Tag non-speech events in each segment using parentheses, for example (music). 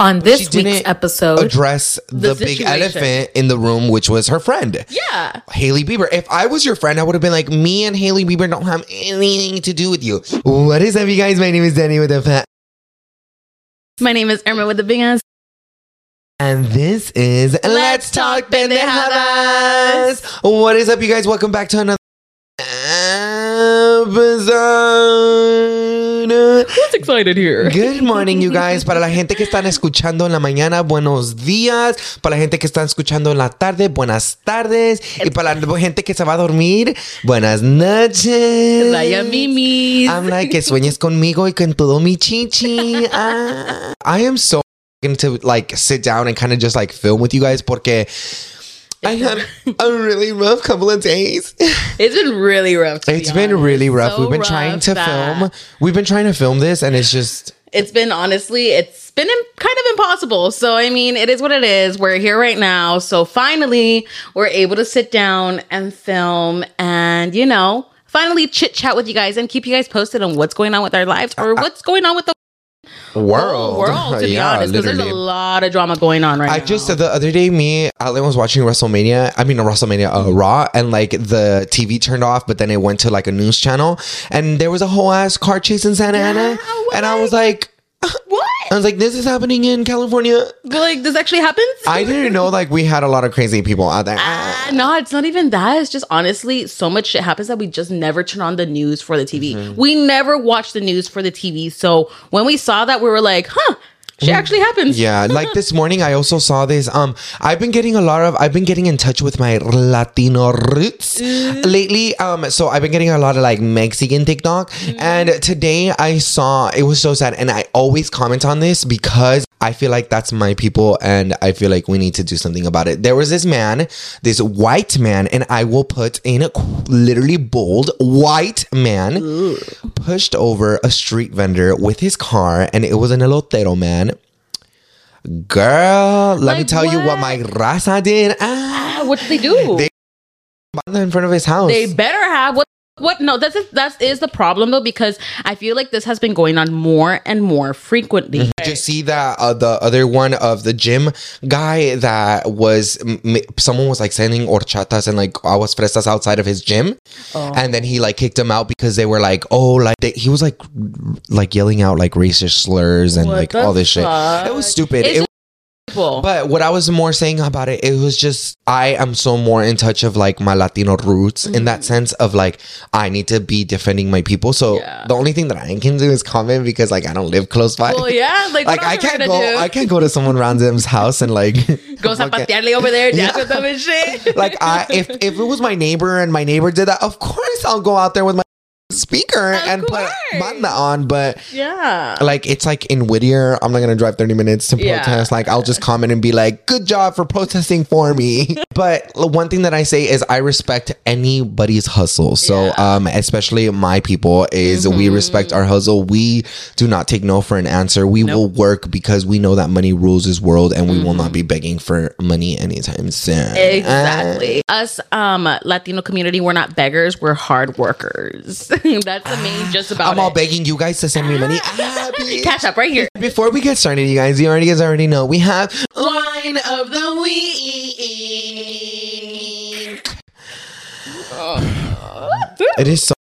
On this she week's didn't episode, address the, big elephant in the room, which was her friend. yeah. Hailey Bieber. If I was your friend, I would have been like, me and Hailey Bieber don't have anything to do with you. What is up, you guys? My name is Danny with a fat. My name is Irma with the big ass. And this is Let's, Talk Pendejadas. What is up, you guys? Welcome back to another episode. Who's excited here? Good morning, you guys. Para la gente que están escuchando en la mañana, buenos días. Para la gente que están escuchando en la tarde, buenas tardes. Y para la gente que se va a dormir, buenas noches. Vaya mimis. I'm like, que sueñes conmigo y con todo mi chichi. Ah. I am so to like sit down and kind of just like film with you guys porque I had a really rough couple of days. (laughs) It's been really rough. to be It's been honest. really rough. So We've been trying to that- film. We've been trying to film this and it's just It's been honestly, it's been im- kind of impossible. So I mean, it is what it is. We're here right now. So finally, we're able to sit down and film, and you know, finally chit chat with you guys and keep you guys posted on what's going on with our lives or what's going on with the world. world. To be Yeah, honest, because there's a lot of drama going on right I now. I just the other day, me Alan was watching WrestleMania. I mean, a WrestleMania uh, Raw, and like the TV turned off, but then it went to like a news channel, and there was a whole ass car chase in Santa Ana, and I was like, what? I was like, this is happening in California. But like, this actually happens? I didn't know like we had a lot of crazy people out there. Uh, no, it's not even that. It's just honestly, so much shit happens that we just never turn on the news for the TV. Mm-hmm. We never watch the news for the TV. So when we saw that, we were like, huh, shit actually happens. Mm. Yeah, like this morning I also saw this. Um, I've been getting a lot of I've been getting in touch with my Latino roots lately. Um, so I've been getting a lot of like Mexican TikTok, and today I saw it was so sad, and I always comment on this because I feel like that's my people, and I feel like we need to do something about it. There was this man, this white man, and I will put in a literally bold white man pushed over a street vendor with his car, and it was an elotero man. Girl, let me Like tell you what what? my raza did. Ah, Ah, what did they do? They- in front of his house. They better have what what no that's that is is the problem though because I feel like this has been going on more and more frequently. Did you see that uh, the other one of the gym guy that was m- someone was like sending horchatas and like aguas fresas outside of his gym, Oh. and then he like kicked him out because they were like, oh, like they, he was like like yelling out like racist slurs and What like all this shit. fuck? It was stupid. It's It- People. But what I was more saying about it, it was just I am so more in touch of like my Latino roots in that mm-hmm. sense of like I need to be defending my people. So Yeah. the only thing that I can do is comment because like I don't live close by. well, yeah, like, like I else are we can't go do? I can't go to someone random's house and like (laughs) go (laughs) zapatearle over there, dance Yeah. with them and (laughs) shit. like I if if it was my neighbor and my neighbor did that, of course I'll go out there with my speaker Of and course. put banda on. But yeah. like it's like in Whittier, I'm not gonna drive 30 minutes to Yeah. protest. Like I'll just comment and be like, "Good job for protesting for me." (laughs) but one thing that I say is I respect anybody's hustle. So Yeah. Mm-hmm. um, especially my people is we respect our hustle. We do not take no for an answer. We will work because we know that money rules this world, and we will not be begging for money anytime soon. Mm-hmm. Exactly. Us um Latino community, we're not beggars, we're hard workers. (laughs) (laughs) That's the main just about I'm all it. begging you guys to send me money. Ah, (laughs) bitch. Catch up right here. Before we get started, you guys, you already guys already know we have line of the week. It is so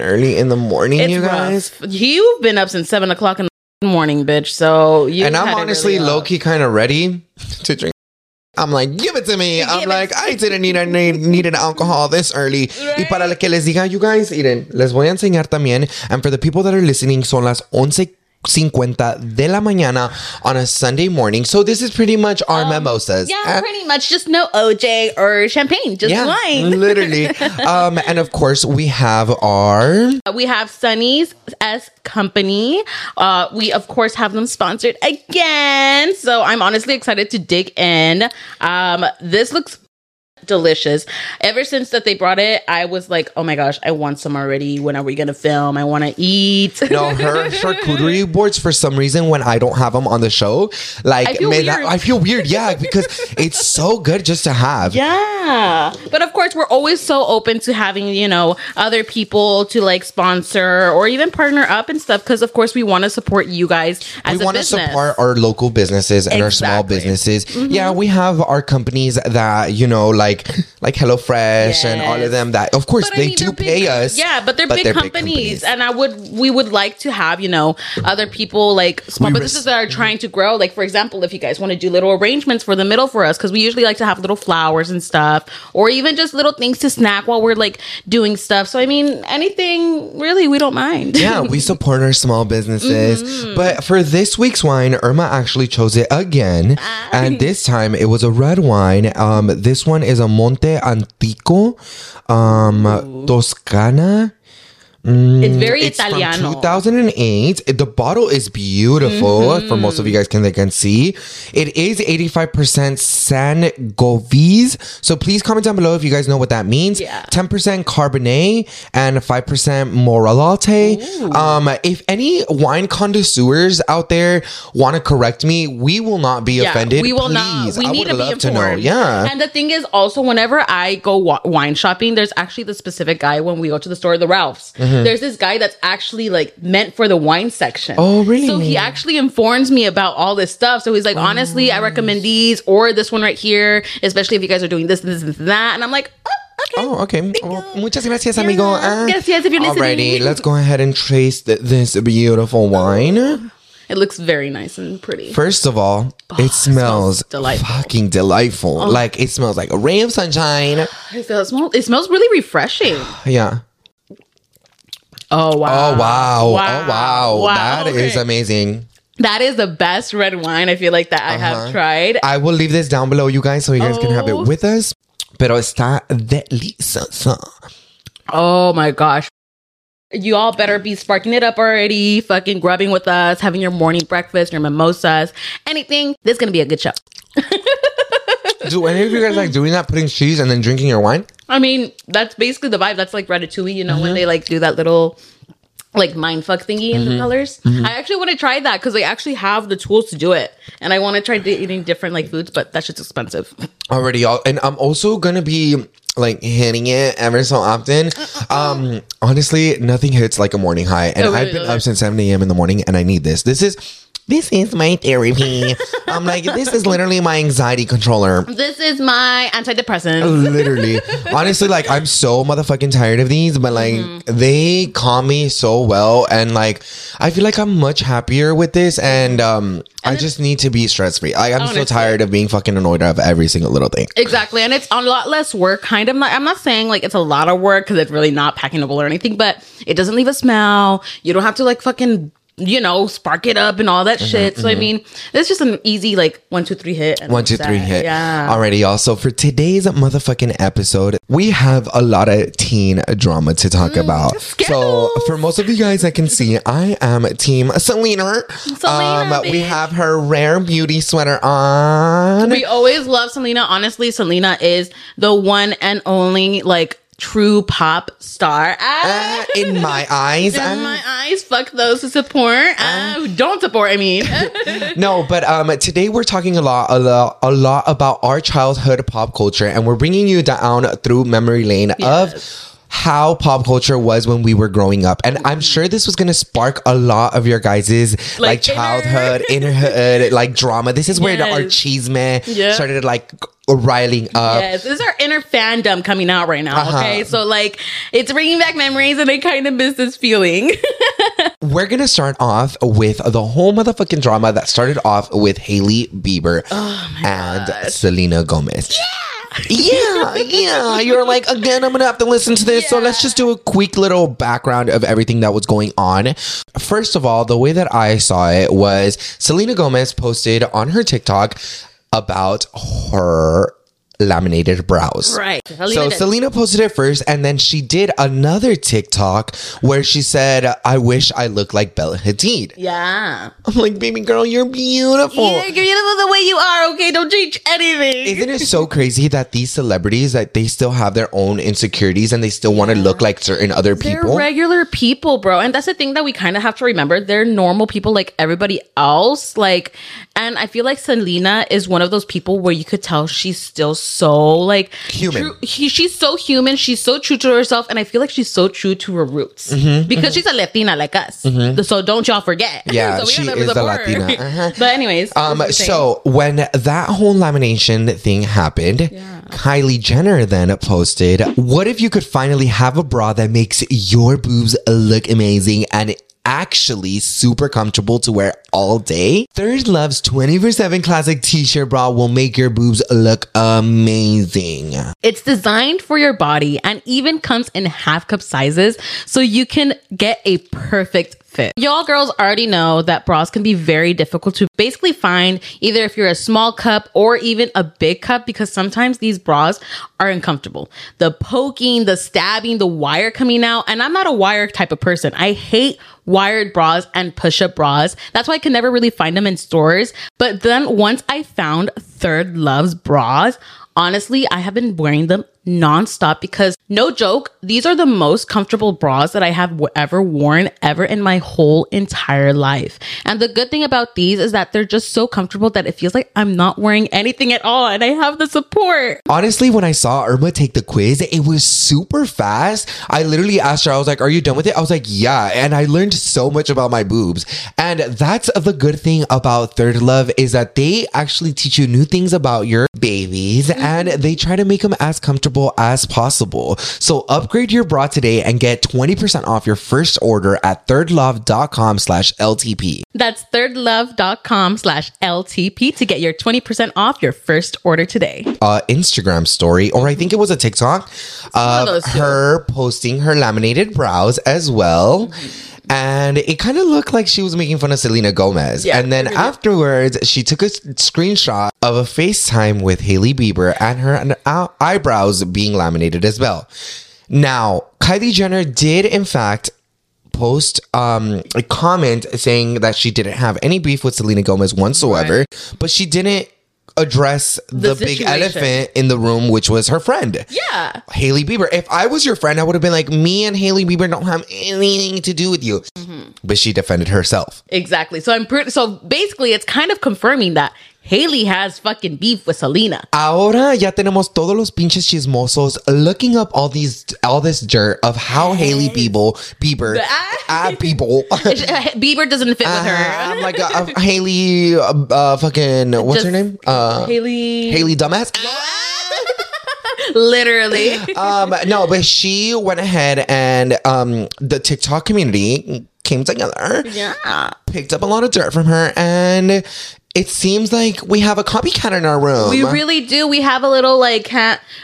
early in the morning, It's you guys. rough. You've been up since seven o'clock in the morning, bitch. So you And I'm honestly really low key kind of ready to drink. I'm like, give it to me. I'm like, I didn't need, need needed alcohol this early. Y para lo que les diga, you guys, miren, les voy a enseñar también. And for the people that are listening, son las 11.50 de la mañana on a Sunday morning. So this is pretty much our mimosas. Um, Yeah, Uh, pretty much just no OJ or champagne, just wine. (laughs) literally. um, and of course, we have our. We have Sunny's S Company. Uh, we of course have them sponsored again. So I'm honestly excited to dig in. Um, this looks delicious. Ever since that they brought it, I was like, oh my gosh, I want some already. When are we gonna film? I want to eat. No, her charcuterie (laughs) boards for some reason when I don't have them on the show, like I feel man, weird. I feel weird. Yeah, because it's so good just to have. Yeah. But of course, we're always so open to having, you know, other people to like sponsor or even partner up and stuff because, of course, we want to support you guys as we want to support our local businesses and our small Exactly. Mm-hmm. businesses. Yeah, we have our companies that you know, like like like HelloFresh and all of them. That of course But I they mean, do they're big- pay us. Yeah, but they're big companies, and I would we would like to have you know other people like small businesses that are trying to grow. Like for example, if you guys want to do little arrangements for the middle for us, because we usually like to have little flowers and stuff, or even just little things to snack while we're like doing stuff. So I mean, anything really, we don't mind. yeah, we (laughs) support our small businesses. Mm-hmm. But for this week's wine, Irma actually chose it again. And this time it was a red wine. Um, this one is Monte Antico um, Toscana. It's very It's Italiano. from 2008. The bottle is beautiful Mm-hmm. for most of you guys can they can see. It is 85% Sangiovese. So please comment down below if you guys know what that means. Yeah. 10% Cabernet and 5% Moralatte. Um if any wine connoisseurs out there want to correct me, we will not be offended. We will please. not. We I need to be informed. to know. Yeah. And the thing is, also, whenever I go wa- wine shopping, there's actually the specific guy when we go to the store, the Ralphs. There's this guy that's actually like meant for the wine section. Mm-hmm. Oh, really? So he actually informs me about all this stuff. So he's like, honestly, I recommend these or this one right here, especially if you guys are doing this, this, and that. And I'm like, oh, okay. Oh, okay. Well, muchas gracias, amigo. Ah. Gracias if you're listening. Alrighty, let's go ahead and trace th- this beautiful wine. It looks very nice and pretty. First of all, it smells Oh, delightful. Oh. fucking delightful. Like it smells like a ray of sunshine. It smells, it smells really refreshing. Yeah. Oh, oh wow. Oh wow. Oh wow. wow. That is okay. amazing. That is the best red wine I feel like that I have uh-huh. tried. I will leave this down below, you guys, so you guys can have it Oh. with us. Pero está delicioso. Oh my gosh. You all better be sparking it up already, fucking grubbing with us, having your morning breakfast, your mimosas, anything. This is gonna be a good show. (laughs) Do any of you guys like doing that, putting cheese and then drinking your wine? I mean, that's basically the vibe. That's like Ratatouille, you know, Mm-hmm. when they like do that little like mind fuck thingy in the Mm-hmm. colors. I actually want to try that because they actually have the tools to do it, and I want to try di- eating different like foods, but that shit's expensive. already all and i'm also gonna be like hitting it ever so often um honestly nothing hits like a morning high and i've been up since 7 a.m in the morning and i need this this is this is my therapy i'm like this is literally my anxiety controller This is my antidepressant. (laughs) literally honestly like i'm so motherfucking tired of these but like Mm-hmm. they calm me so well and like i feel like i'm much happier with this and um i just need to be stress free I, i'm so tired of being fucking annoyed of every single little thing Exactly, and it's a lot less work. Kind of. Not, I'm not saying like it's a lot of work because it's really not packing a packingable or anything, but it doesn't leave a smell. You don't have to like fucking you know spark it up and all Mm-hmm, that shit. So I mean, it's just an easy like one two three hit. and One, two, three, hit. Yeah. Alrighty, y'all. So for today's motherfucking episode, we have a lot of teen drama to talk Mm, about. So for most of you guys I can see, I am Team Selena. Selena, um, we have her rare beauty sweater on. We always love Selena. Honestly, Selena is the one and only like true pop star. Ah. Uh, in my (laughs) eyes. in uh, my eyes, fuck those who support. Ah, who don't support. I mean, (laughs) (laughs) no, but um, today we're talking a lot, a lot, a lot about our childhood pop culture, and we're bringing you down through memory lane Yes. of how pop culture was when we were growing up. And I'm sure this was gonna spark a lot of your guys' like, Like, childhood, innerhood, like drama. This is where the Yes. archisme Yeah. started like riling up. Yes, this is our inner fandom coming out right now. Uh-huh. Okay, so like it's bringing back memories, and I kind of miss this feeling. (laughs) We're gonna start off with the whole motherfucking drama that started off with Hailey Bieber Oh and Selena Gomez. Yeah, yeah. Yeah. You're like, again, I'm gonna have to listen to this. So let's just do a quick little background of everything that was going on. First of all, the way that I saw it was Selena Gomez posted on her TikTok about her laminated brows. Right. So Selena posted it first, and then she did another TikTok where she said, "I wish I looked like Bella Hadid." Yeah. I'm like, baby girl, you're beautiful. You're beautiful the way you are. Okay, don't change anything. Isn't it so crazy that these celebrities that they still have their own insecurities and they still want to look like certain other people? They're people? regular people, bro. And that's the thing that we kind of have to remember. They're normal people like everybody else. Like, and I feel like Selena is one of those people where you could tell she's still so like Human. true- he, she's so human. She's so true to herself. And I feel like she's so true to her roots because she's a Latina like us. So don't y'all forget. Mm-hmm. Yeah, (laughs) So she is the. Latina. (laughs) Uh-huh. but anyways. Um, what was I saying? so when that whole lamination thing happened, Kylie Jenner then posted, "What if you could finally have a bra that makes your boobs look amazing and actually super comfortable to wear all day? ThirdLove's 24/7 classic t-shirt bra will make your boobs look amazing." It's designed for your body and even comes in half cup sizes so you can get a perfect fit. Y'all girls already know that bras can be very difficult to basically find either if you're a small cup or even a big cup because sometimes these bras are uncomfortable. The poking, the stabbing, the wire coming out, and I'm not a wire type of person. I hate wired bras and push-up bras. That's why I can never really find them in stores. But then once I found ThirdLove's bras, honestly, I have been wearing them nonstop because no joke, these are the most comfortable bras that I have ever worn ever in my whole entire life. And the good thing about these is that they're just so comfortable that it feels like I'm not wearing anything at all and I have the support. Honestly, when I saw Irma take the quiz, it was super fast. I literally asked her, I was like, Are you done with it? I was like, Yeah. And I learned so much about my boobs. And that's the good thing about ThirdLove is that they actually teach you new things about your babies mm-hmm. and they try to make them as comfortable as possible. So upgrade your bra today and get 20% off your first order at thirdlove.com slash LTP. That's thirdlove.com slash LTP to get your 20% off your first order today. uh, Instagram story, or I think it was a TikTok of of her posting her laminated brows as well. Mm-hmm. And it kind of looked like she was making fun of Selena Gomez. Yeah, and then really afterwards, she took a screenshot of a FaceTime with Hailey Bieber and her eyebrows being laminated as well. Now, Kylie Jenner did, in fact, post um, a comment saying that she didn't have any beef with Selena Gomez whatsoever, but she didn't address the, big elephant in the room, which was her friend. Yeah. Hailey Bieber. If I was your friend, I would have been like, me and Hailey Bieber don't have anything to do with you. Mm-hmm. But she defended herself. Exactly. So I'm pretty, so basically it's kind of confirming that Hailey has fucking beef with Selena. Ahora ya tenemos todos los pinches chismosos looking up all these all this dirt of how Hailey Bieber Bieber ah people (laughs) Bieber doesn't fit with her. I'm like uh, uh, Hailey uh, uh, fucking what's her name? Uh Hailey. Hailey dumbass. (laughs) Literally. um no, but she went ahead and um the TikTok community came together. yeah. picked up a lot of dirt from her and it seems like we have a copycat in our room. We really do. We have a little like.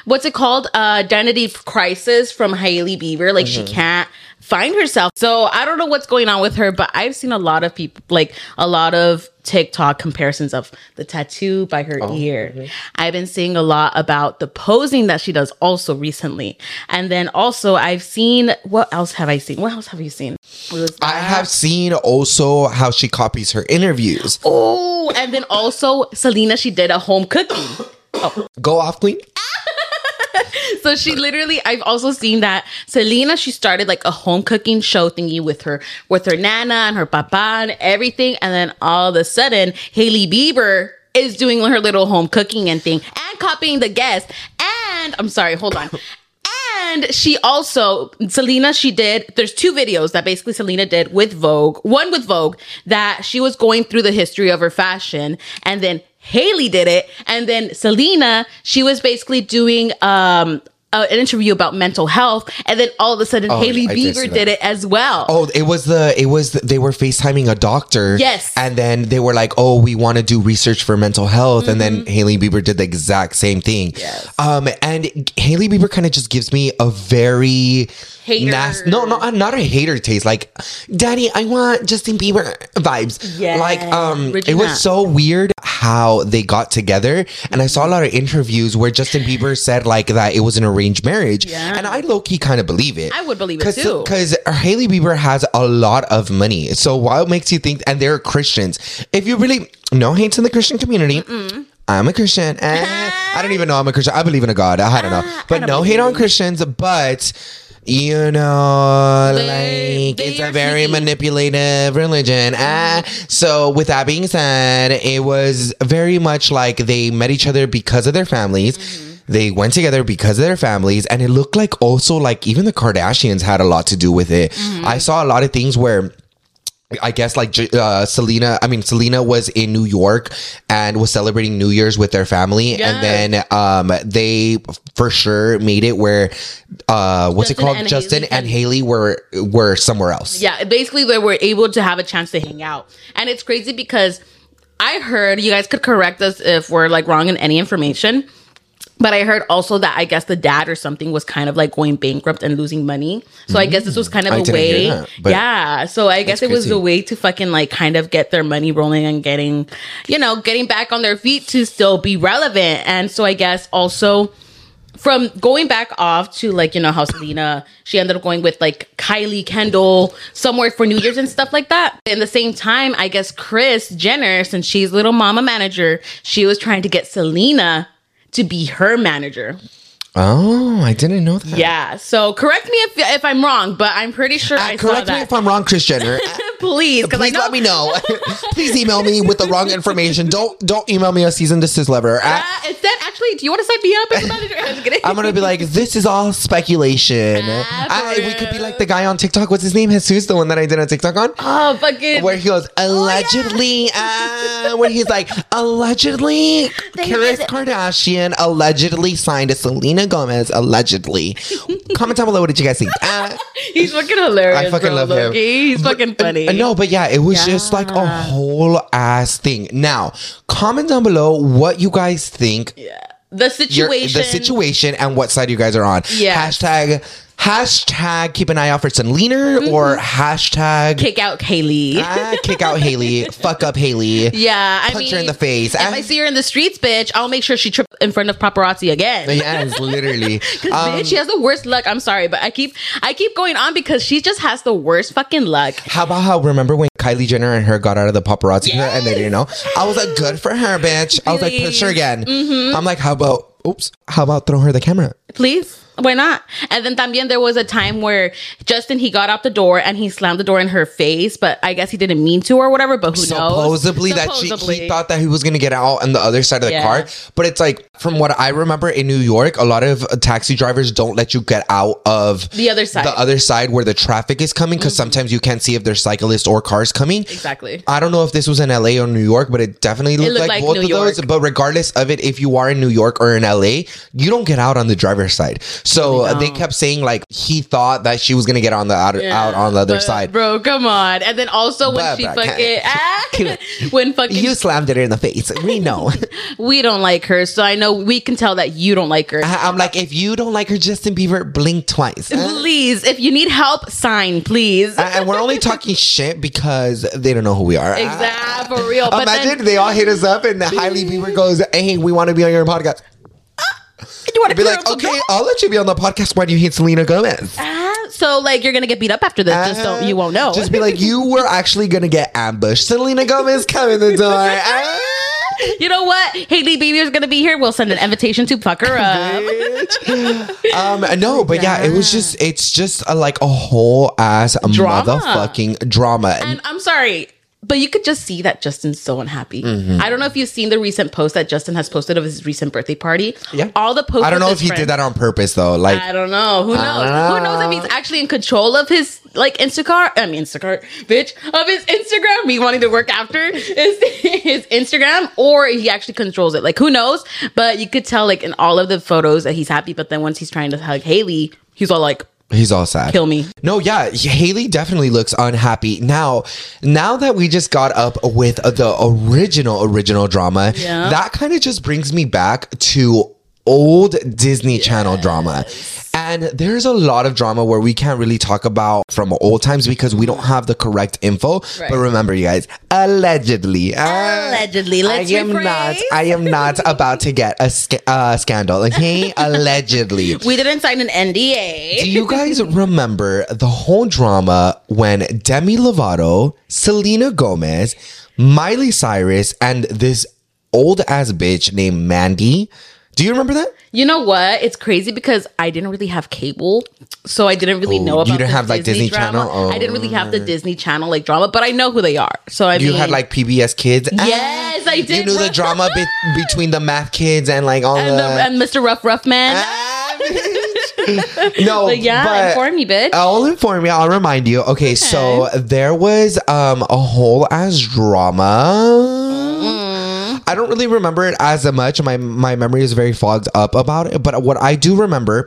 What's it called? Uh, identity crisis from Hailey Bieber. Like Mm-hmm. she can't find herself. So I don't know what's going on with her, but I've seen a lot of people, like a lot of TikTok comparisons of the tattoo by her Oh, ear. mm-hmm. I've been seeing a lot about the posing that she does also recently, and then also I've seen what else have I seen? What else have you seen? I have seen also how she copies her interviews. Oh, and then also Selena, she did a home cooking. (coughs) Oh. Go off, queen. (laughs) So she literally, I've also seen that Selena, she started like a home cooking show thingy with her, with her nana and her papa and everything. And then all of a sudden, Hailey Bieber is doing her little home cooking and thing and copying the guests. And I'm sorry, hold on. And she also, Selena, she did, there's two videos that basically Selena did with Vogue. One with Vogue that she was going through the history of her fashion. And then Hailey did it. And then Selena, she was basically doing, um, uh, an interview about mental health, and then all of a sudden, Oh, Hailey I Bieber did it as well. Oh, it was the it was the, they were FaceTiming a doctor. Yes. And then they were like, "Oh, we want to do research for mental health." And then Hailey Bieber did the exact same thing. Mm-hmm. Yes. Um and Hailey Bieber kind of just gives me a very Hater. nas- no, no, not a hater taste. Like, "Daddy, I want Justin Bieber vibes." Yeah. Like um it was so weird how they got together. And I saw a lot of interviews where Justin Bieber said like that it was an arranged marriage. Yeah. And I low key kind of believe it. I would believe it too. Because Hailey Bieber has a lot of money. So what makes you think, and they're Christians. If you really, no hates in the Christian community. I'm a Christian. Eh, (laughs) I don't even know I'm a Christian. I believe in a God. I don't know. But don't no hate on Christians. But you know, They- like they it's a very manipulative religion. Mm-hmm. Ah, so with that being said, it was very much like they met each other because of their families. Mm-hmm. They went together because of their families, and it looked like also like even the Kardashians had a lot to do with it. Mm-hmm. I saw a lot of things where. I guess like uh, Selena, I mean Selena was in New York and was celebrating New Year's with their family, Yeah. and then um they for sure made it where uh what's it called? and Justin Hailey and Hailey were were somewhere else. Yeah, basically they were able to have a chance to hang out. And it's crazy because I heard you guys could correct us if we're like wrong in any information. But I heard also that I guess the dad or something was kind of like going bankrupt and losing money. So I guess this was kind of I a way. that, yeah. So I guess it was a way to fucking like kind of get their money rolling and getting, you know, getting back on their feet to still be relevant. And so I guess also from going back off to like you know how Selena she ended up going with like Kylie Kendall somewhere for New Year's and stuff like that. In the same time, I guess Kris Jenner, since she's little mama manager, she was trying to get Selena to be her manager. Oh, I didn't know that. Yeah. So correct me if if I'm wrong, but I'm pretty sure I Uh, saw correct me that. if I'm wrong, Kris Jenner. (laughs) Please, because I Please know let me know. (laughs) Please email me with the wrong information. Don't don't email me a season desist letter. I, Uh, instead, actually, do you want to sign me up as a manager? I'm. (laughs) I'm gonna be like, this is all speculation. I, we could be like the guy on TikTok. What's his name? Jesus, the one that I did on TikTok on. oh fucking Where he goes allegedly, uh, where he's like allegedly, Kris Kardashian allegedly signed a Selena Gomez. Allegedly, comment down below what did you guys think? Uh, (laughs) he's fucking hilarious. I fucking bro, love him. Loki. He's fucking funny. Uh, No, but yeah, it was just like a whole ass thing. Now, comment down below what you guys think Yeah. The your- situation. the situation and what side you guys are on. Yes. Hashtag hashtag keep an eye out for Selena or hashtag Mm-hmm. Kick out Hailey. ah, kick out Hailey. (laughs) Fuck up Hailey. yeah, I Punch mean, her in the face. If Ah. I see her in the streets, bitch, I'll make sure she tripped in front of paparazzi again. Yes, literally. (laughs) 'Cause, Um, bitch, she has the worst luck. I'm sorry, but I keep I keep going on because she just has the worst fucking luck. how about how remember when Kylie Jenner and her got out of the paparazzi and they didn't know? I was like, good for her, bitch. I was like, push her again. Mm-hmm. I'm like, how about oops? How about throw her the camera? Please. Why not? And then también there was a time where Justin he got out the door and he slammed the door in her face, but I guess he didn't mean to or whatever. But who knows? supposedly that she, he thought that he was going to get out on the other side of the Yeah. car but it's like from what i remember in new york a lot of uh, taxi drivers don't let you get out of The other side. Mm-hmm. the other side where the traffic is coming because sometimes you can't see if there's cyclists or cars coming exactly. I don't know if this was in LA or New York, but it definitely looked, looked like, like both New of those. But regardless of it, if you are in New York or in LA, you don't get out on the driver's side. So uh, they kept saying like he thought that she was gonna get on the out, out on the other But, side. bro. Come on. And then also when But- she fucking can't- ah, (laughs) (laughs) when fucking You slammed it in the face. We know. (laughs) we don't like her, so I know we can tell that you don't like her. I- I'm like, if you don't like her, Justin Bieber, blink twice. Uh, Please, if you need help, sign, please. and we're only talking shit because they don't know who we are. Exactly, for real. But Imagine then, they all hit us up and Hailey Bieber goes, "Hey, we want to be on your podcast." You want I'd be like, "Okay, I'll let you be on the podcast. Why do you hate Selena Gomez?" So like you're gonna get beat up after this, just so you won't know. Uh, Just be like, "You were actually gonna get ambushed." Selena Gomez, come in the (laughs) door. Ah, (laughs) you know what? Hailey Bieber's gonna be here. We'll send an invitation to fuck her up. (laughs) um, no, but yeah, it was just, it's just a, like a whole ass Drama. motherfucking drama. And I'm sorry, but you could just see that Justin's so unhappy. Mm-hmm. I don't know if you've seen the recent post that Justin has posted of his recent birthday party. Yeah. All the posts. I don't know if he did that on purpose though. Like, I don't know. Who knows? Who knows if he's actually in control of his like Instacart? I mean Instacart, bitch, of his Instagram. Me wanting to work after his (laughs) his Instagram, or he actually controls it. Like who knows? But you could tell like in all of the photos that he's happy. But then once he's trying to hug Hailey, he's all like, he's all sad. "Kill me." No, yeah, Hailey definitely looks unhappy now. Now that we just got up with the original original drama, Yeah. that kind of just brings me back to old Disney Channel drama. And there's a lot of drama where we can't really talk about from old times because we don't have the correct info. Right. But remember, you guys, allegedly, uh, Allegedly, let's I am rephrase. not. I am not about to get a sca- uh, scandal. Okay, (laughs) allegedly. We didn't sign an NDA. Do you guys remember the whole drama when Demi Lovato, Selena Gomez, Miley Cyrus, and this old ass bitch named Mandy? Do you remember that? You know what? It's crazy because I didn't really have cable, so I didn't really Oh, know you about. didn't the have, like, Disney drama. Channel? Oh. I didn't really have the Disney Channel like drama, but I know who they are. So I You mean, had like PBS Kids. Yes, I did. You knew the drama be- between the math kids and like all and, the. the, and Mr. Rough Rough Man. Ah, no, (laughs) but yeah, but- inform me, bitch. I'll inform you. I'll remind you. Okay, so there was um a whole ass drama. I don't really remember it as much. My my memory is very fogged up about it. But what I do remember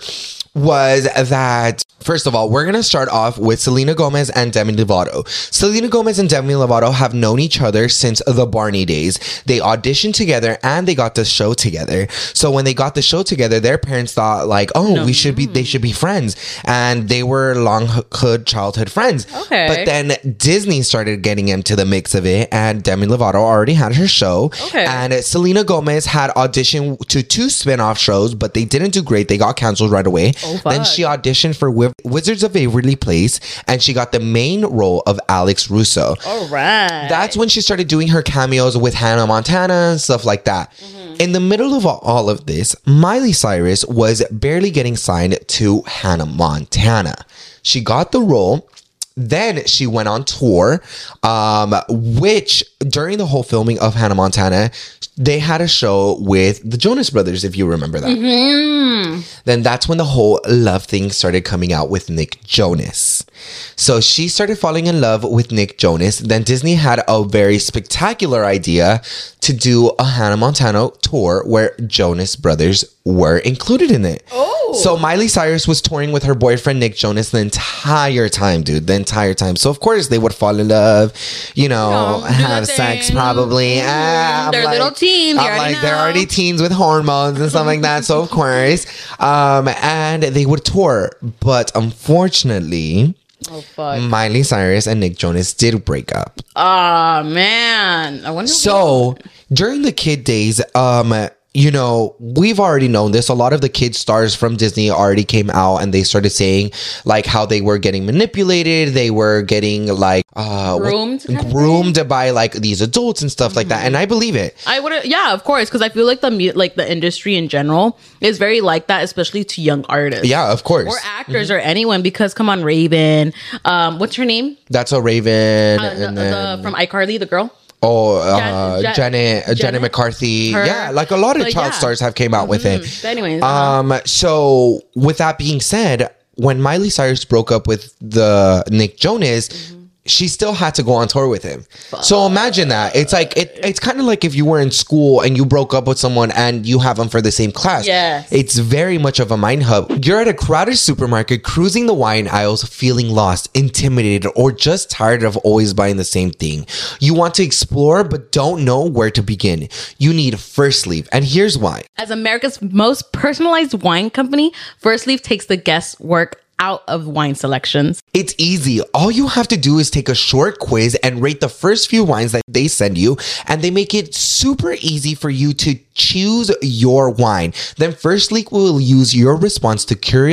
was that first of all, we're gonna start off with Selena Gomez and Demi Lovato. Selena Gomez and Demi Lovato have known each other since the Barney days. They auditioned together and they got the show together. So when they got the show together, their parents thought like, oh, we should be they should be friends, and they were long hood childhood friends. Okay. but then Disney started getting into the mix of it, and Demi Lovato already had her show. Okay. And Selena Gomez had auditioned to two spin-off shows, but they didn't do great. They got canceled right away. Oh, then she auditioned for Wi- Wizards of Waverly Place, and she got the main role of Alex Russo. All right. That's when she started doing her cameos with Hannah Montana and stuff like that. Mm-hmm. In the middle of all of this, Miley Cyrus was barely getting signed to Hannah Montana. She got the role. Then she went on tour, um, which during the whole filming of Hannah Montana, they had a show with the Jonas Brothers, if you remember that Mm-hmm. then that's when the whole love thing started coming out with Nick Jonas. So she started falling in love with Nick Jonas. Then Disney had a very spectacular idea to do a Hannah Montana tour where Jonas Brothers were included in it. Oh. So Miley Cyrus was touring with her boyfriend Nick Jonas the entire time, dude. The entire time. So of course they would fall in love, you know, know, do have sex probably. Ah, I'm They're little teens, I'm like, they're already teens with hormones and stuff like that. So of (laughs) course, um, and they would tour, but unfortunately, oh fuck. Miley Cyrus and Nick Jonas did break up. Ah man. I wonder. So during the kid days, um, you know, we've already known this. A lot of the kid stars from Disney already came out and they started saying like how they were getting manipulated, they were getting like uh Groomed groomed by like these adults and stuff like that. And I believe it. I would, yeah, of course, because I feel like the like the industry in general is very like that, especially to young artists. Yeah, of course. Or actors or anyone, because come on, Raven. Um, what's her name? That's a Raven. Uh, the, and then, the, from iCarly, the girl. Oh, uh, Jan- Janet, uh, Janet, Janet? McCarthy. Her. Yeah, like a lot of But child yeah. stars have came out with it. But anyways, uh-huh. Um, so with that being said, when Miley Cyrus broke up with the Nick Jonas, Mm-hmm. She still had to go on tour with him. So imagine that. It's like it, it's kind of like if you were in school and you broke up with someone and you have them for the same class. Yeah. It's very much of a mind hub. You're at a crowded supermarket cruising the wine aisles feeling lost, intimidated, or just tired of always buying the same thing. You want to explore but don't know where to begin. You need Firstleaf, and here's why. as America's most personalized wine company, Firstleaf takes the guesswork out of wine selections. It's easy. All you have to do is take a short quiz and rate the first few wines that they send you, and they make it super easy for you to choose your wine. Then Firstleaf will use your response to curate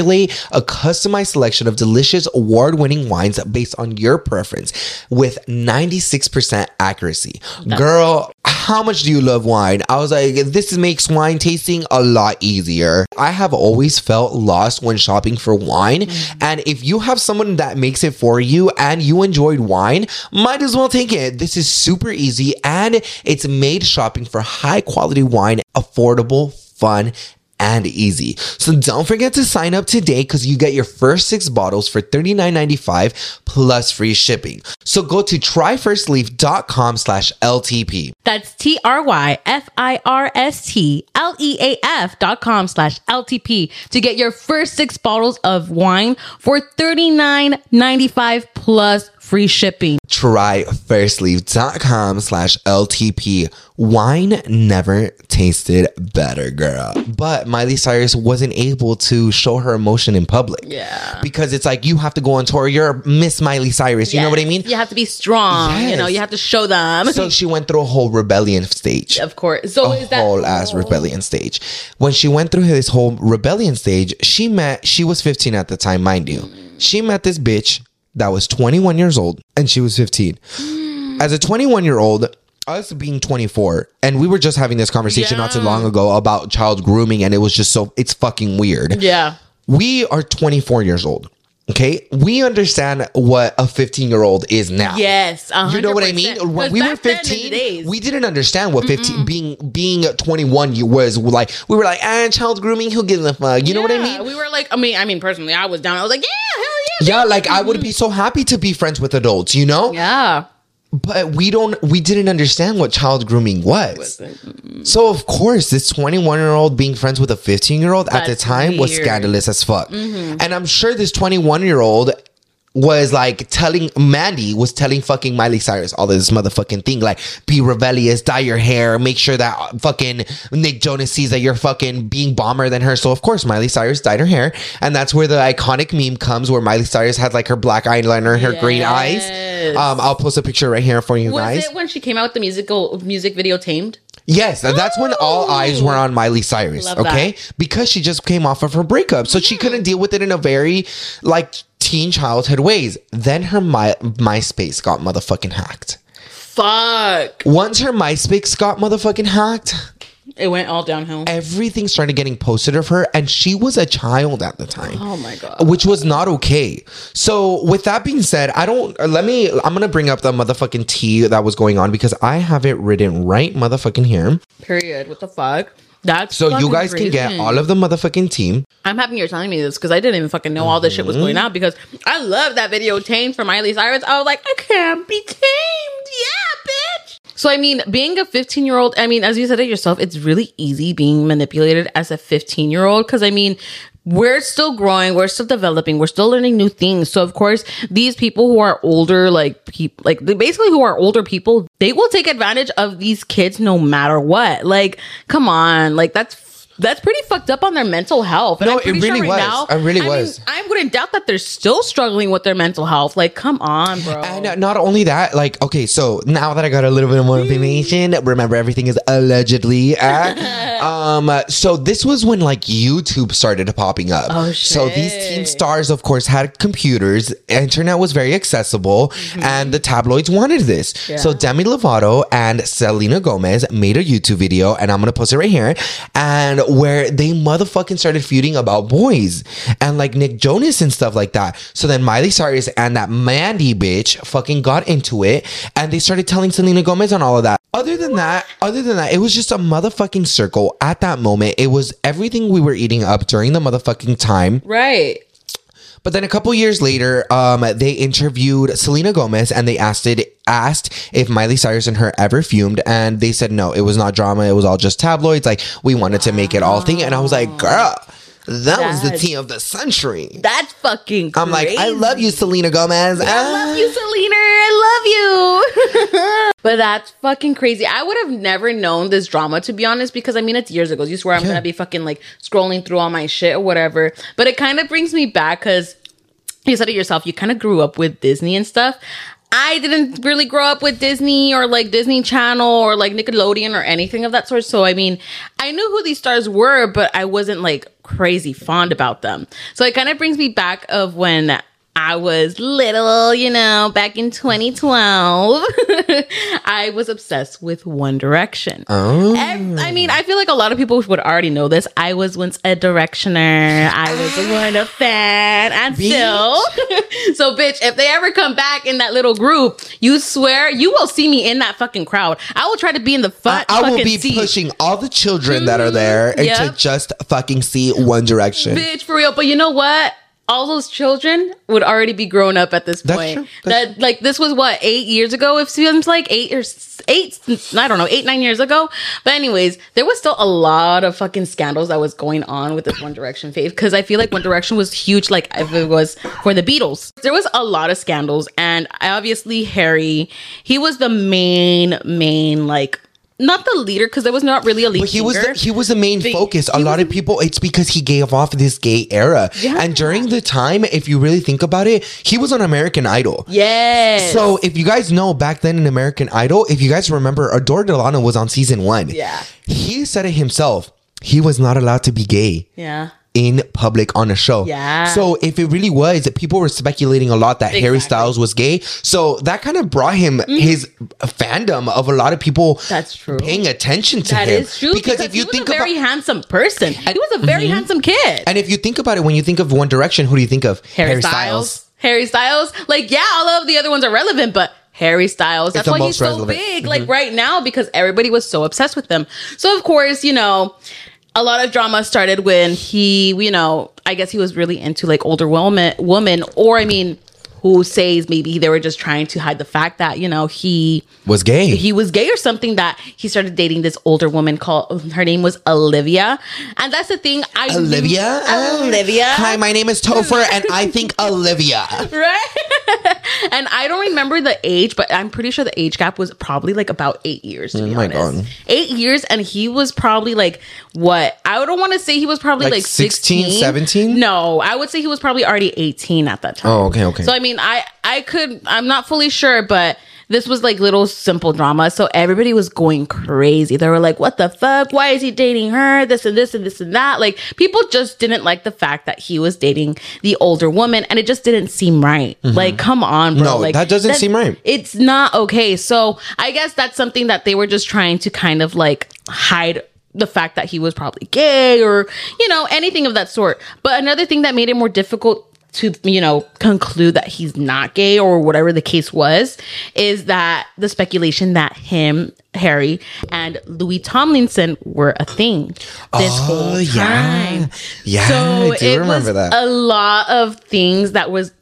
a customized selection of delicious award-winning wines based on your preference with 96% accuracy. Girl, how much do you love wine? I was like, this makes wine tasting a lot easier. I have always felt lost when shopping for wine. Mm. And if you have someone that makes it for you and you enjoyed wine, might as well take it. This is super easy and it's made shopping for high quality wine affordable, fun, and easy. So don't forget to sign up today because you get your first six bottles for $39.95 plus free shipping. So go to tryfirstleaf.com slash LTP. That's T R Y F I R S T L E A F dot com slash LTP to get your first six bottles of wine for thirty nine ninety five plus free shipping. Try firstleaf.com slash LTP. Wine never tasted better, girl. But Miley Cyrus wasn't able to show her emotion in public. Yeah. Because it's like you have to go on tour. You're Miss Miley Cyrus. You know what I mean? You have to be strong. You know, you have to show them. So she went through a whole rebellion stage. of course. So a is that whole ass oh. rebellion stage. When she went through this whole rebellion stage, she met, she was 15 at the time, mind you. Mm. She met this bitch that was 21 years old and she was 15. As a 21 year old, us being 24, and we were just having this conversation not too long ago about child grooming, and it was just so, it's fucking weird. Yeah. We are 24 years old. Okay, we understand what a 15 year old is now. Yes. You know what I mean? 100%. When we were back then in the 15, we didn't understand what 15 being being 21 you was like. We were like, ah, child grooming. Who gives a fuck? You know what I mean? We were like, I mean, I mean, personally, I was down. I was like, yeah, yeah. Like I would be so happy to be friends with adults, you know. Yeah. But we don't. We didn't understand what child grooming was. So of course, this 21 year old being friends with a 15 year old at the That's time was weird. scandalous as fuck. Mm-hmm. And I'm sure this 21 year old was like telling Mandy was telling fucking Miley Cyrus all this motherfucking thing like be rebellious, dye your hair, make sure that fucking Nick Jonas sees that you're fucking being bomber than her. So of course Miley Cyrus dyed her hair, and that's where the iconic meme comes where Miley Cyrus had like her black eyeliner, and her green eyes. Um, I'll post a picture right here for you Was guys. it when she came out with the musical music video Tamed? Yes, that's when all eyes were on Miley Cyrus. Love okay, that. because she just came off of her breakup, so she couldn't deal with it in a very like teen childhood ways. Then her My- MySpace got motherfucking hacked. Fuck. Once her MySpace got motherfucking hacked, It went all downhill. everything started getting posted of her, and she was a child at the time. Oh my god. Which was not okay. So, with that being said, I don't. Let me. I'm gonna bring up the motherfucking tea that was going on because I have it written right motherfucking here. Period. What the fuck? That's So you guys can get all of the motherfucking team. I'm happy you're telling me this because I didn't even fucking know all this shit was Mm-hmm. going on because I love that video Tamed for Miley Cyrus. I was like, I can't be tamed. Yeah, bitch. So I mean, being a 15 year old, I mean, as you said it yourself, it's really easy being manipulated as a 15 year old because I mean, we're still growing, we're still developing, we're still learning new things. So of course, these people who are older, like people, like basically who are older people, they will take advantage of these kids no matter what. Like, come on, like that's that's pretty fucked up on their mental health. And No, I'm it really sure right was. It really I mean, was. I wouldn't doubt that they're still struggling with their mental health. Like, come on, bro. And not only that, like, okay, so now that I got a little bit more information, remember everything is allegedly. uh, (laughs) um, so this was when like YouTube started popping up. Oh, shit. So these teen stars, of course, had computers. Internet was very accessible, and the tabloids wanted this. Mm-hmm. Yeah. So Demi Lovato and Selena Gomez made a YouTube video, and I'm gonna post it right here, and where they motherfucking started feuding about boys and like Nick Jonas and stuff like that. So then Miley Cyrus and that Mandy bitch fucking got into it, and they started telling Selena Gomez on all of that. Other than that, other than that, it was just a motherfucking circle at that moment. It was everything we were eating up during the motherfucking time. right. But then a couple years later, um, they interviewed Selena Gomez and they asked it asked if Miley Cyrus and her ever fumed, and they said no, it was not drama, it was all just tabloids. Like we wanted to make it all thing, and I was like, girl, that was the tea of the century. That's fucking crazy. I'm like, I love you, Selena Gomez. I love ah. you, Selena. I love you. (laughs) but that's fucking crazy. I would have never known this drama, to be honest, because I mean, it's years ago. You swear I'm Yeah. going to be fucking like scrolling through all my shit or whatever. But it kind of brings me back because you said it yourself, you kind of grew up with Disney and stuff. I didn't really grow up with Disney or like Disney Channel or like Nickelodeon or anything of that sort. So, I mean, I knew who these stars were, but I wasn't like crazy fond about them. So, it kind of brings me back of when I was little, you know, back in 2012. (laughs) I was obsessed with One Direction. Oh. Ev- I mean, I feel like a lot of people would already know this. I was once a directioner. I was one ah. of fan, and still. (laughs) so, bitch, if they ever come back in that little group, you swear you will see me in that fucking crowd. I will try to be in the front. I will fucking be seat. pushing all the children that are there and Yep. to just fucking see One Direction. Bitch, for real. But you know what? All those children would already be grown up at this That's point. true. That's that like this was what eight years ago. It seems like eight or eight. I don't know, eight nine years ago. But anyways, there was still a lot of fucking scandals that was going on with this One Direction fave because I feel like One Direction was huge. Like if it was for the Beatles, there was a lot of scandals, and obviously Harry, he was the main main like. Not the leader because there was not really a leader. He was the, he was the main But focus. A lot was- of people, it's because he gave off this gay era. Yeah. And during the time, if you really think about it, he was on American Idol. Yeah. So if you guys know back then in American Idol, if you guys remember, Adore Delano was on season one. Yeah. He said it himself. He was not allowed to be gay yeah. In public on a show. Yeah. So if it really was, people were speculating a lot that Harry Exactly. Mm-hmm. Styles was gay. So that kind of brought him his fandom of a lot of people That's true. paying attention to That him. is true because, if you he think a very handsome person, he was a very handsome kid. and if you think about it, when you think of One Direction, who do you think of? Harry, Styles. Harry Styles, like yeah, all of the other ones are relevant, but Harry Styles, that's the why he's most so relevant. Mm-hmm. big, like right now, because everybody was so obsessed with him. So of course, you know, a lot of drama started when he, you know, I guess he was really into like older woman, woman, or I mean, who says maybe they were just trying to hide the fact that you know he Was gay. he was gay or something that he started dating this older woman called her name was Olivia and that's the thing I knew- Olivia? Olivia Hi, my name is Topher, and I think (laughs) Olivia. right (laughs) and I don't remember the age but I'm pretty sure the age gap was probably like about eight years to oh be Oh my honest God. eight years and he was probably like what I don't want to say he was probably Like like, 16, 16 17? no I would say he was probably already 18 at that time Oh, okay, okay. so I mean I I could I'm not fully sure but this was like little simple drama. So everybody was going crazy. They were like, what the fuck? Why is he dating her? This and this and this and that. Like people just didn't like the fact that he was dating the older woman and it just didn't seem right. Like, come on, bro. Mm-hmm. No, like that doesn't seem right. It's not okay. So I guess that's something that they were just trying to kind of like hide the fact that he was probably gay or, you know, anything of that sort. But another thing that made it more difficult to you know conclude that he's not gay or whatever the case was is that the speculation that him harry and louis tomlinson were a thing this Oh, whole yeah. Yeah, so I do it remember was that. a lot of things that was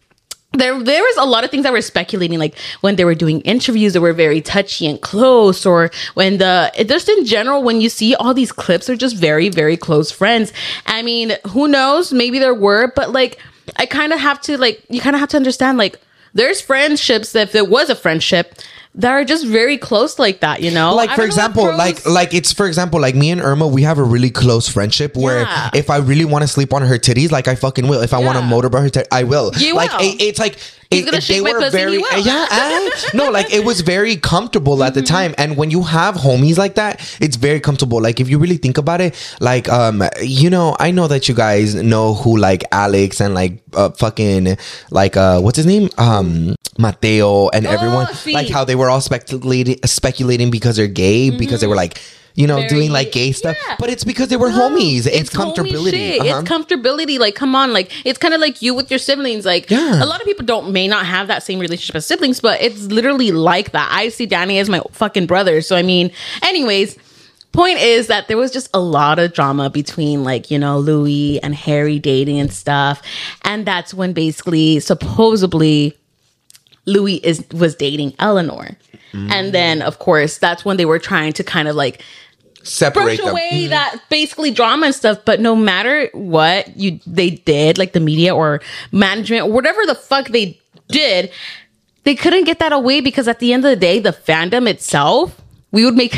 there there was a lot of things that were speculating like when they were doing interviews that were very touchy and close or when the just in general when you see all these clips they're just very very close friends i mean who knows maybe there were but like i kind of have to like you kind of have to understand like there's friendships that if there was a friendship that are just very close like that you know like I for don't know what example like like it's for example like me and irma we have a really close friendship where Yeah. if i really want to sleep on her titties like i fucking will if i want to Yeah. motorboat her titties i will You like will. it- it's like it- gonna it- shake my pussy, he will. yeah (laughs) eh? no like it was very comfortable at the Mm-hmm. time and when you have homies like that it's very comfortable like if you really think about it like um you know i know that you guys know who like alex and like uh, fucking like uh what's his name um mateo and everyone sí. like how they were all speculating speculating because they're gay because they were like you know Mm-hmm. Very- doing like gay stuff yeah. but it's because they were homies it's, homie comfortability. Uh-huh. It's comfortability. Like, come on. Like, it's kind of like you with your siblings. Like, Yeah. a lot of people don't may not have that same relationship as siblings, but it's literally like that. I see Danny as my fucking brother. So I mean, anyways. Point is that there was just a lot of drama between like, you know, Louis and Harry dating and stuff. And that's when basically supposedly Louis is was dating Eleanor. And then of course that's when they were trying to kind of like separate brush them away mm-hmm. that basically drama and stuff. But no matter what you they did, like the media or management, whatever the fuck they did, they couldn't get that away because at the end of the day, the fandom itself, we would make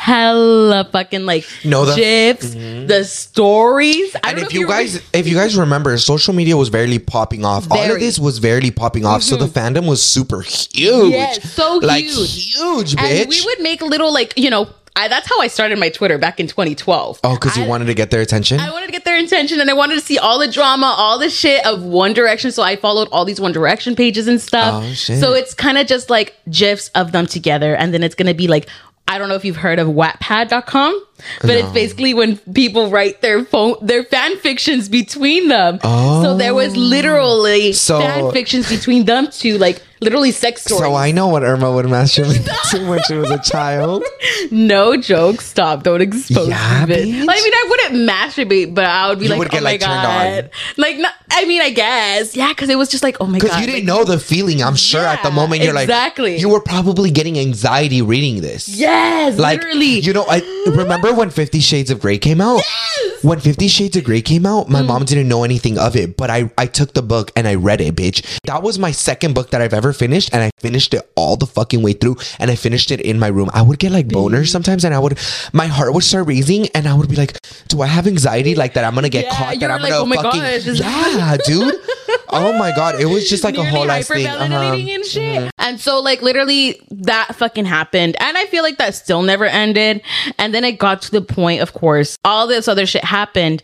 hella fucking like No, the- gifs, mm-hmm. the stories. I and if you remember- guys if you guys remember social media was barely popping off all of this was barely popping off so the mm-hmm. fandom was super huge Yes, so like huge. huge bitch and we would make little like you know. I, that's how I started my Twitter back in 2012. oh because you wanted to get their attention I wanted to get their attention and I wanted to see all the drama, all the shit of One Direction. So I followed all these One Direction pages and stuff. Oh, shit. So it's kind of just like gifs of them together. And then it's going to be like, I don't know if you've heard of Wattpad.com. But it's basically when people write their phone their fan fictions between them. Oh. So there was oh. literally Oh. So- fan fictions between them two, like literally sex stories. So I know what Irma would masturbate (laughs) to when she was a child. no joke. Stop. Don't expose Yeah, me. bitch. I mean, I wouldn't masturbate, but I would be You like, would get, oh my like, on. god. Like, no, I mean, I guess, yeah, because it was just like, oh my god. Because you didn't know the feeling. I'm sure at the moment you're exactly. like, you were probably getting anxiety reading this. Yes, Like, literally. you know, I remember when Fifty Shades of Grey came out. Yes! When Fifty Shades of Grey came out, Mm. my mom didn't know anything of it, but I I took the book and I read it, bitch. That was my second book that I've ever finished, and I finished it all the fucking way through, and I finished it in my room. I would get like boners sometimes, and I would, my heart would start raising, and I would be like, "Do I have anxiety? Like that I'm gonna get Yeah, caught? That I'm like, gonna "Oh fucking is yeah, dude." (laughs) Oh my god, it was just like a whole ass thing. Uh-huh. and shit. And so, like, literally, that fucking happened. And I feel like that still never ended. And then it got to the point, of course, all this other shit happened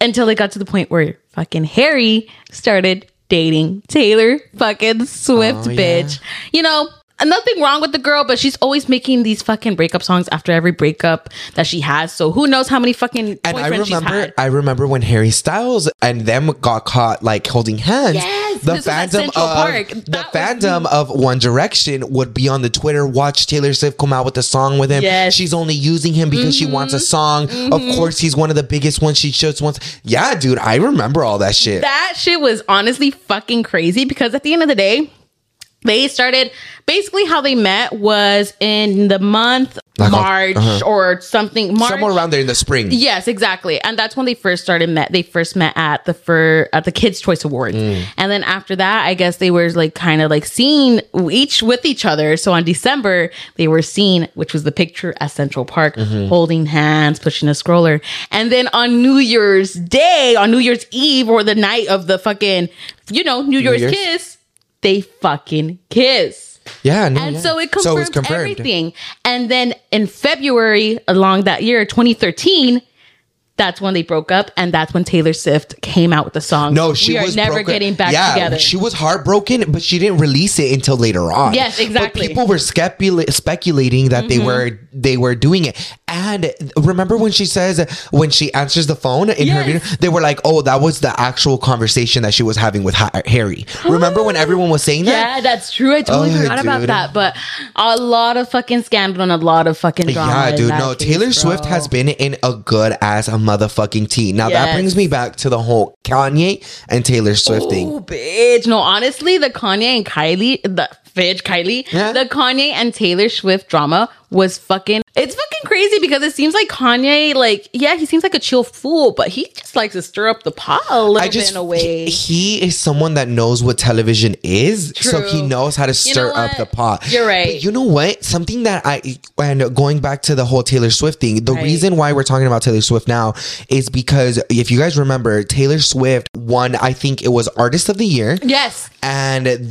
until it got to the point where fucking Harry started dating Taylor fucking Swift, Oh, yeah. bitch. You know, nothing wrong with the girl, but she's always making these fucking breakup songs after every breakup that she has. So who knows how many fucking And I remember. I remember when Harry Styles and them got caught like holding hands. Yes, the this was at fandom of Park. the That was fandom of One Direction would be on the Twitter. Watch Taylor Swift come out with a song with him. Yes. Mm-hmm. she's only using him because she wants a song. Of course, he's one of the biggest ones. She just wants. Yeah, dude, I remember all that shit. that shit was honestly fucking crazy because at the end of the day, they started basically how they met was in the month Like, March uh-huh. or something. March. Somewhere around there in the spring. Yes, exactly. And that's when they first started met. They first met at the fur at the Kids Choice Awards. Mm. And then after that, I guess they were like kind of like seen each with each other. So on December, they were seen, which was the picture at Central Park, Mm-hmm. holding hands, pushing a stroller. And then on New Year's Day, on New Year's Eve or the night of the fucking, you know, New Year's, Year's? kiss, they fucking kiss. Yeah, no, And yeah. so it So confirmed, confirmed. everything. And then in February, along that year, 2013, that's when they broke up, and that's when Taylor Swift came out with the song. No, she we was are never broken- getting back yeah, together. She was heartbroken, but she didn't release it until later on. Yes, exactly. But people were specula- speculating that they Mm-hmm. were they were doing it. And remember when she says when she answers the phone in her video, they were like, "Oh, that was the actual conversation that she was having with Ha- Harry." Remember when oh. everyone was saying that? yeah, that's true. I totally Oh, forgot about that. But a lot of fucking scandal and a lot of fucking drama. Yeah, dude. No, case, Taylor bro. Swift has been in a good ass a motherfucking tea. Now that brings me back to the whole Kanye and Taylor Swift thing. Oh, bitch. No, honestly, the Kanye and Kylie, the bitch Kylie, Yeah. the Kanye and Taylor Swift drama was fucking. It's fucking crazy because it seems like Kanye, like, yeah, he seems like a chill fool, but he just likes to stir up the pot a little I bit just in a way. He, he is someone that knows what television is, so he knows how to know stir up the pot. You're right. But you know what? Something that I and going back to the whole Taylor Swift thing, the Right. reason why we're talking about Taylor Swift now is because if you guys remember, Taylor Swift won. I think it was Artist of the Year, yes. and.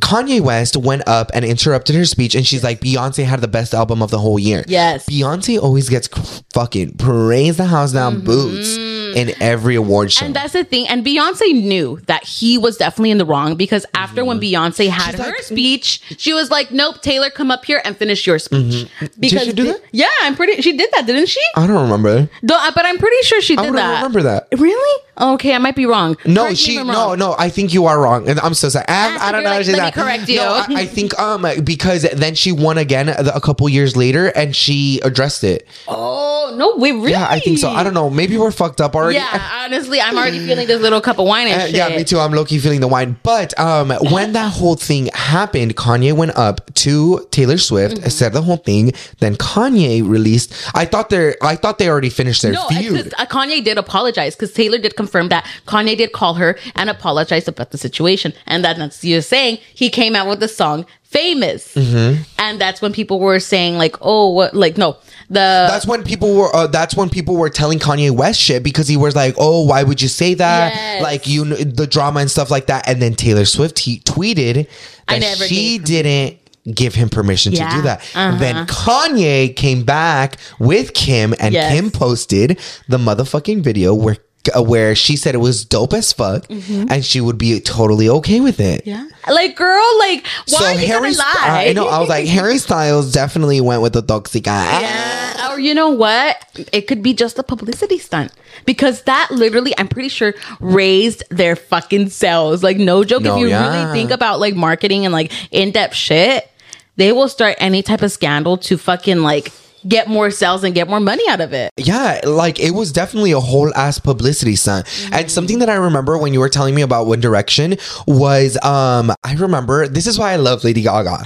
Kanye West went up and interrupted her speech, and she's like, "Beyonce had the best album of the whole year." Yes. Beyonce always gets fucking praise the house down boots in every award show. Mm-hmm. And that's the thing. And Beyonce knew that he was definitely in the wrong because after when Beyonce had She's her like- speech, she was like, "Nope, Taylor, come up here and finish your speech." Because she do that? Yeah, I'm pretty. She did that, didn't she? I don't remember. Though, uh, but I'm pretty sure she did that. I don't that. remember that. Really? Okay, I might be wrong. No, Correct she I'm no no. I think you are wrong, and I'm so sorry. I, I don't know. Like, how to say let me that. correct you. No, I, I think um because then she won again a, couple years later, and she addressed it. Oh no, wait, really? Yeah, I think so. I don't know. Maybe we're fucked up already. Yeah, honestly, I'm already feeling this little cup of wine and Uh, shit. yeah, me too. I'm low key feeling the wine. But um, when that whole thing happened, Kanye went up to Taylor Swift, Mm-hmm. said the whole thing. Then Kanye released. I thought they I thought they already finished their No, feud. uh, Kanye did apologize because Taylor did confirm that Kanye did call her and apologize about the situation, and that- that's you're saying he came out with the song "Famous," Mm-hmm. and that's when people were saying like, "Oh, what?" Like, no, the that's when people were. Uh, that's when people were telling Kanye West shit because he was like, "Oh, why would you say that? Yes. Like you, the drama and stuff like that." And then Taylor Swift he tweeted I that never she didn't give him permission to do that. Uh-huh. Then Kanye came back with Kim, and Yes. Kim posted the motherfucking video where. uh, Where she said it was dope as fuck, and she would be totally okay with it. Mm-hmm. yeah, Like, girl, like, why are you Harry, gonna lie? I know. I was like, Harry Styles definitely went with the toxica. Yeah. Or you know what? It could be just a publicity stunt because that literally, I'm pretty sure, raised their fucking sales. Like no joke. No, if you yeah. really think about like marketing and like in depth shit, they will start any type of scandal to fucking like get more sales and get more money out of it. Yeah, like it was definitely a whole ass publicity stunt. Mm-hmm. And something that I remember when you were telling me about One Direction was um I remember this is why I love Lady Gaga.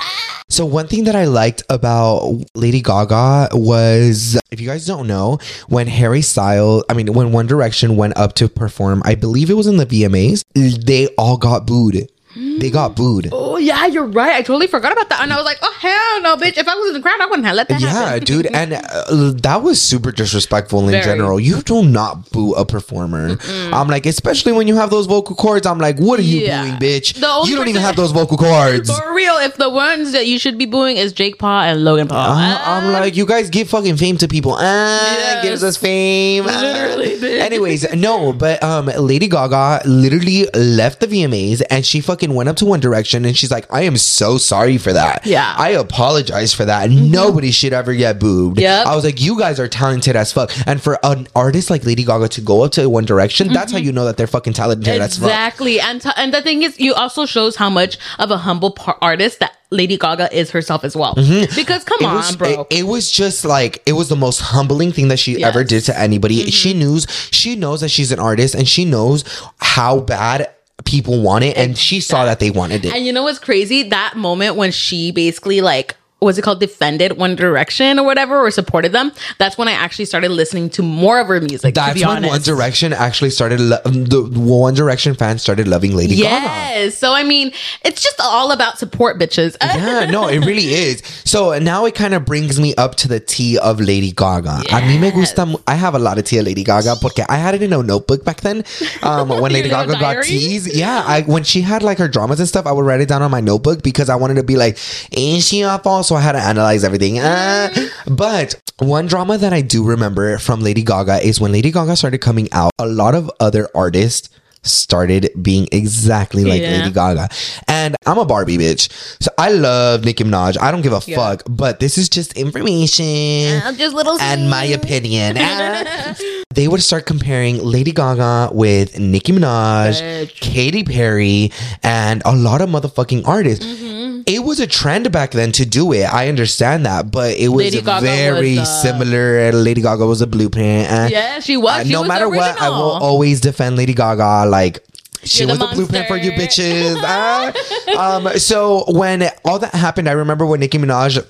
So one thing that I liked about Lady Gaga was if you guys don't know, when Harry Styles, I mean when One Direction went up to perform, I believe it was in the VMAs, they all got booed. They got booed. Oh yeah, you're right. I totally forgot about that, and I was like, oh hell no, bitch! If I was in the crowd, I wouldn't have let that happen. Yeah, happen. dude, and uh, that was super disrespectful in Very. general. You do not boo a performer. I'm like, especially when you have those vocal cords. I'm like, what are you Yeah. booing, bitch? You don't even have those vocal cords. For real, if the ones that you should be booing is Jake Paul and Logan Paul, Uh, I'm like, you guys give fucking fame to people. Ah, Yes. gives us fame. Ah. Literally, bitch. Anyways, no, but um, Lady Gaga literally left the VMAs and she fucking went up to One Direction and she's like, I am so sorry for that. Yeah. Mm-hmm. I apologize for that. Nobody should ever get booed. Yeah. I was like, you guys are talented as fuck. And for an artist like Lady Gaga to go up to One Direction, that's how you know that they're fucking talented as fuck. Exactly, and t- and the thing is, you also shows how much of a humble par- artist that Lady Gaga is herself as well. Because come Mm-hmm. It on, was, bro. It, it was just like it was the most humbling thing that she Yes. Mm-hmm. ever did to anybody. She knows she knows that she's an artist and she knows how bad people want it and she saw that they wanted it. and you know what's crazy? That moment when she basically like was it called defended One Direction or whatever or supported them. That's when I actually started listening to more of her music. to That's when honest. One Direction actually started. Lo- the One Direction fans started loving Lady Gaga. Yes. So I mean, it's just all about support, bitches. Yeah, no, it really is. So now it kind of brings me up to the tea of Lady Gaga. A mí me gusta. I have a lot of tea of Lady Gaga porque I had it in a notebook back then. Um, when (laughs) Lady Gaga got teas, yeah, I when she had like her dramas and stuff, I would write it down on my notebook because I wanted to be like, "Ain't she up?" Also, I had to analyze everything. Uh, but one drama that I do remember from Lady Gaga is when Lady Gaga started coming out. A lot of other artists started being exactly like Yeah. Lady Gaga. And I'm a Barbie bitch. So I love Nicki Minaj. I don't give a Yeah. fuck. But this is just information Uh, just little and my opinion. Ah. (laughs) they would start comparing Lady Gaga with Nicki Minaj, Bitch. Katy Perry, and a lot of motherfucking artists. Mm-hmm. It was a trend back then to do it. I understand that, but it was very was, uh, similar. Lady Gaga was a blueprint. and Yeah, she was. uh, She no was matter what, I will always defend Lady Gaga. Like she You're was the the, blueprint for you bitches. Ah. (laughs) um, so when all that happened, I remember when Nicki Minaj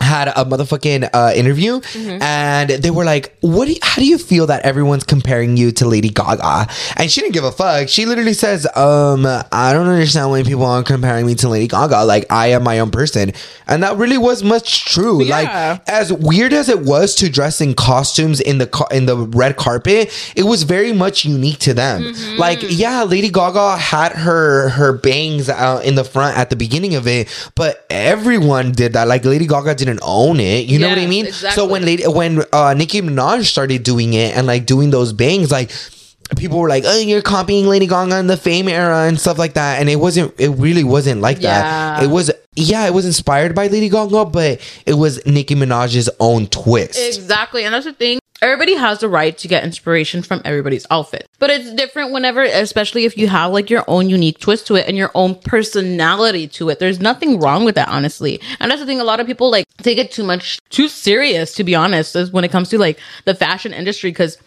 had a motherfucking uh, interview Mm-hmm. and they were like what do you, how do you feel that everyone's comparing you to lady gaga? And she didn't give a fuck. She literally says um i don't understand why people are comparing me to lady gaga. Like i am my own person. And that really was much true. Yeah. like as weird as it was to dress in costumes in the in the red carpet it was very much unique to them. Mm-hmm. like yeah lady gaga had her her bangs out in the front at the beginning of it but everyone did that. Like lady gaga didn't own it you know what i mean exactly. so when lady when uh nicki minaj started doing it and like doing those bangs like people were like, "Oh, you're copying Lady Gaga in the Fame era and stuff like that," and it wasn't. It really wasn't like that. It was. Yeah, it was inspired by Lady Gaga, but it was Nicki Minaj's own twist. Exactly. And that's the thing. Everybody has the right to get inspiration from everybody's outfit. But it's different whenever, especially if you have like your own unique twist to it and your own personality to it. There's nothing wrong with that, honestly. And that's the thing. A lot of people like take it too much, too serious, to be honest, when it comes to like the fashion industry. Cause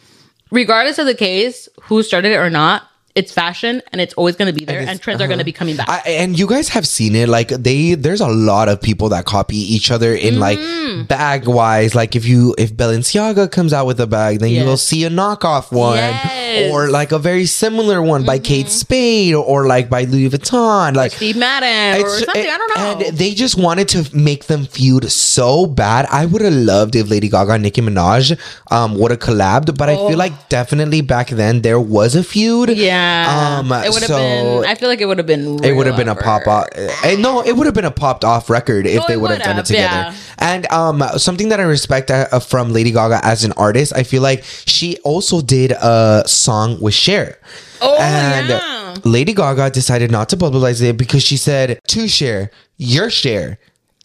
regardless of the case, who started it or not, it's fashion and it's always going to be there and, it's- trends are going to be coming back. I, and you guys have seen it like they there's a lot of people that copy each other in Mm. like bag wise like if you if Balenciaga comes out with a bag then you will see a knockoff one Yes. Mm-hmm. or like a very similar one by Kate Spade or like by Louis Vuitton like Steve Madden or something. I don't know. And they just wanted to make them feud so bad. I would have loved if Lady Gaga and Nicki Minaj um, would have collabed, but I feel like definitely back then there was a feud. Oh. yeah. Um, it would have so been, I feel like it would have been, it would have been a pop off. eh, No, it would have been a popped off record if Oh, they would have done it together. yeah. And um, something that I respect uh, from Lady Gaga as an artist, I feel like she also did a song with Cher. Oh, and yeah. Lady Gaga decided not to publicize it because she said, to share, your share.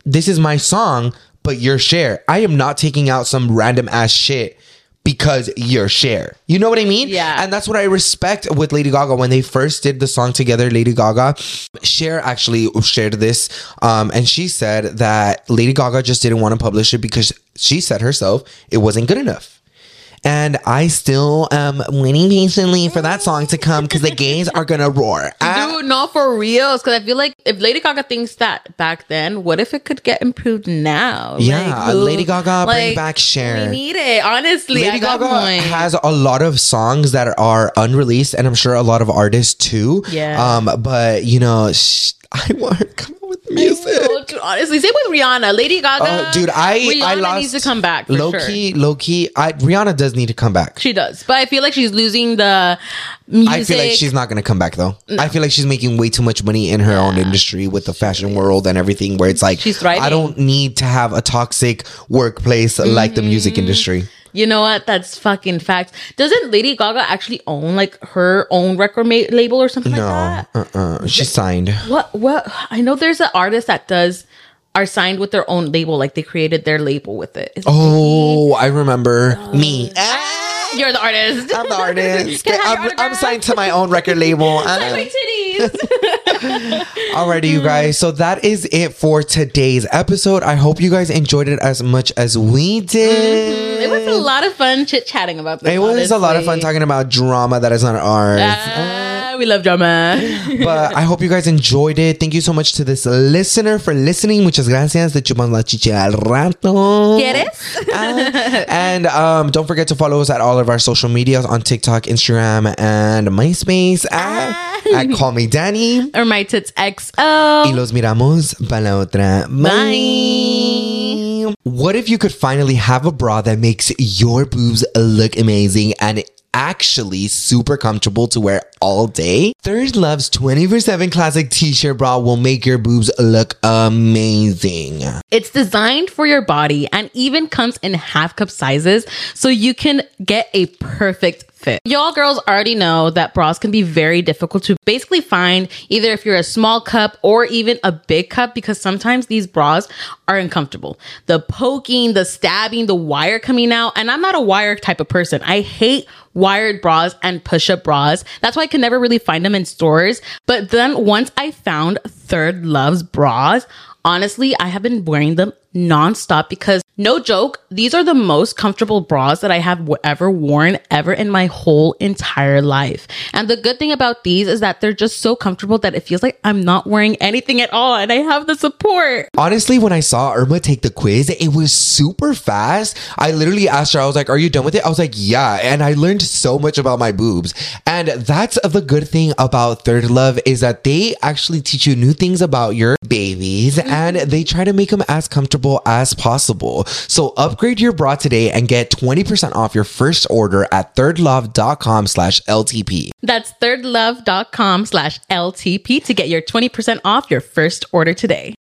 This is my song, but your share. I am not taking out some random ass shit because your share. You know what I mean? Yeah. And that's what I respect with Lady Gaga. When they first did the song together, Lady Gaga, Cher actually shared this. Um, and she said that Lady Gaga just didn't want to publish it because she said herself it wasn't good enough. And I still am waiting patiently for that song to come because the gays are gonna roar. Ah, (laughs) Dude, no, for reals. Because I feel like if Lady Gaga thinks that back then, what if it could get improved now? Yeah, Lady Gaga, bring back Cher. We need it, honestly. Lady Gaga has a lot of songs that are unreleased, and I'm sure a lot of artists too. Yeah. Um, but you know, sh- I want her to come with music. Dude, honestly, same with Rihanna. Lady Gaga. Oh, dude, I Rihanna I lost needs to come back. For low sure. key, low key. I, Rihanna does need to come back. She does, but I feel like she's losing the music. I feel like she's not gonna come back though. I feel like she's making way too much money in her own industry with the fashion world and everything. Where it's like She's thriving. I don't need to have a toxic workplace like the music Mm-hmm. industry. You know what? That's fucking facts. Doesn't Lady Gaga actually own like her own record ma- label or something No, like that? uh, uh she's signed. What? What? I know there's an artist that does are signed with their own label. Like they created their label with it. Is it Oh, I remember me. Ah! (laughs) You're the artist. I'm the artist. Can I have your I'm, I'm signed to my own record label. (laughs) Like Ah. my titties. (laughs) Alrighty, you guys. So that is it for today's episode. I hope you guys enjoyed it as much as we did. it was a lot of fun chit chatting about this. It was a lot of fun talking about drama that is not ours. Ah, we love drama. (laughs) but I hope you guys enjoyed it. Thank you so much to this listener for listening. Muchas gracias. Te chupan la chicha al rato. ¿Quieres? Ah, and um, don't forget to follow us at all of our social medias on TikTok, Instagram, and MySpace at, at Call Me Danny. or my tits XO. Y los miramos para la otra. Bye. What if you could finally have a bra that makes your boobs look amazing and actually super comfortable to wear all day? ThirdLove's 24 7 classic t shirt bra will make your boobs look amazing. It's designed for your body and even comes in half cup sizes so you can get a perfect fit. Y'all girls already know that bras can be very difficult to basically find either if you're a small cup or even a big cup because sometimes these bras are uncomfortable. The poking, the stabbing, the wire coming out, and I'm not a wire type of person. I hate wired bras and push-up bras. That's why Can never really find them in stores. But then once I found ThirdLove's bras, honestly, I have been wearing them nonstop because no joke, these are the most comfortable bras that I have ever worn ever in my whole entire life. And the good thing about these is that they're just so comfortable that it feels like I'm not wearing anything at all and I have the support. Honestly, when I saw Irma take the quiz, it was super fast. I literally asked her, I was like, Are you done with it? I was like, Yeah. And I learned so much about my boobs. And that's the good thing about ThirdLove is that they actually teach you new things about your babies mm-hmm. and they try to make them as comfortable as possible. So upgrade your bra today and get 20% off your first order at thirdlove.com slash LTP. That's thirdlove.com slash LTP to get your 20% off your first order today.